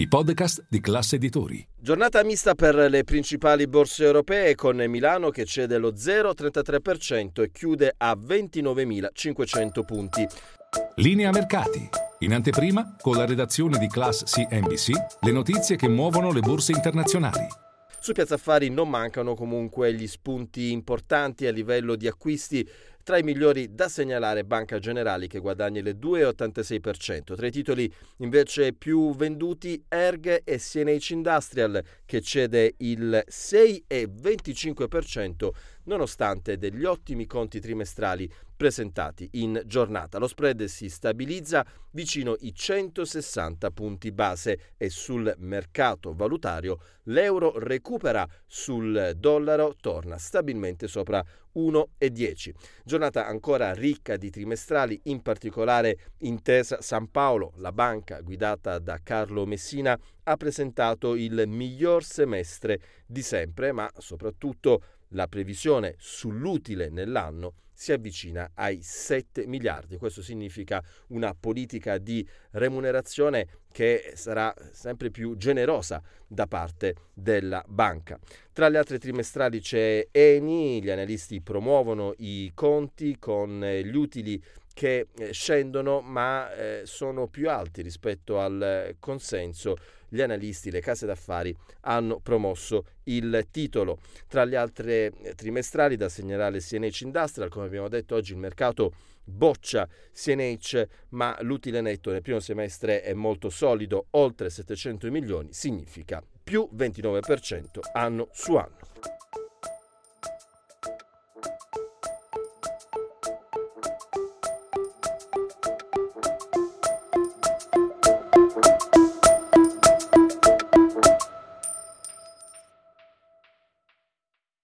i podcast di classe editori. Giornata mista per le principali borse europee con Milano che cede lo 0,33% e chiude a 29.500 punti. Linea mercati. In anteprima, con la redazione di Class CNBC, le notizie che muovono le borse internazionali. Su Piazza Affari non mancano comunque gli spunti importanti a livello di acquisti tra i migliori da segnalare Banca Generali che guadagna il 2,86%. Tra i titoli invece più venduti Erg e CNH Industrial che cede il 6,25% nonostante degli ottimi conti trimestrali presentati in giornata. Lo spread si stabilizza vicino i 160 punti base e sul mercato valutario l'euro recupera sul dollaro, torna stabilmente sopra 1,10. Giornata ancora ricca di trimestrali, in particolare Intesa San Paolo, la banca guidata da Carlo Messina, ha presentato il miglior semestre di sempre, ma soprattutto la previsione sull'utile nell'anno si avvicina ai 7 miliardi. Questo significa una politica di remunerazione che sarà sempre più generosa da parte della banca. Tra le altre trimestrali c'è Eni, gli analisti promuovono i conti con gli utili che eh, scendono ma eh, sono più alti rispetto al consenso. Gli analisti, le case d'affari hanno promosso il titolo. Tra le altre eh, trimestrali da segnalare CNH Industrial, come abbiamo detto oggi il mercato boccia CNH, ma l'utile netto nel primo semestre è molto solido, oltre 700 milioni, significa più 29% anno su anno.